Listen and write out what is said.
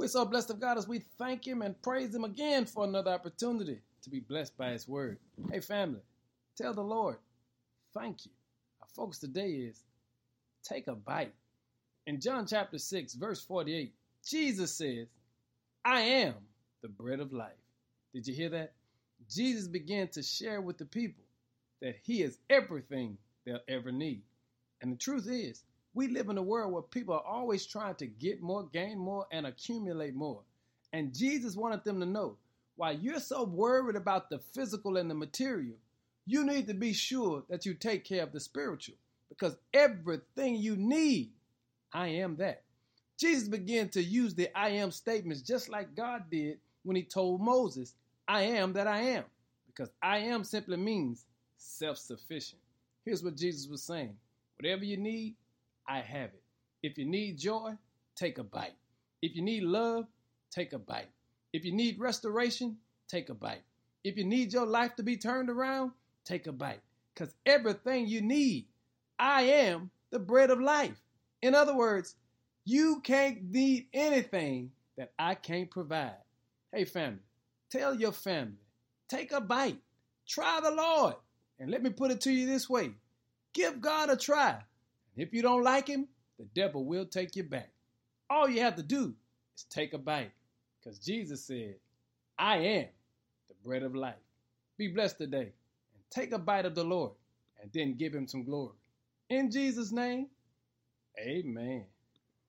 We're so blessed of God as we thank Him and praise Him again for another opportunity to be blessed by His Word. Hey, family, tell the Lord, thank you. Our focus today is take a bite. In John chapter 6, verse 48, Jesus says, I am the bread of life. Did you hear that? Jesus began to share with the people that He is everything they'll ever need. And the truth is, we live in a world where people are always trying to get more, gain more, and accumulate more. And Jesus wanted them to know while you're so worried about the physical and the material, you need to be sure that you take care of the spiritual because everything you need, I am that. Jesus began to use the I am statements just like God did when he told Moses, I am that I am, because I am simply means self sufficient. Here's what Jesus was saying whatever you need, I have it. If you need joy, take a bite. If you need love, take a bite. If you need restoration, take a bite. If you need your life to be turned around, take a bite. Because everything you need, I am the bread of life. In other words, you can't need anything that I can't provide. Hey, family, tell your family, take a bite, try the Lord. And let me put it to you this way give God a try. If you don't like him, the devil will take you back. All you have to do is take a bite because Jesus said, I am the bread of life. Be blessed today and take a bite of the Lord and then give him some glory. In Jesus' name, amen.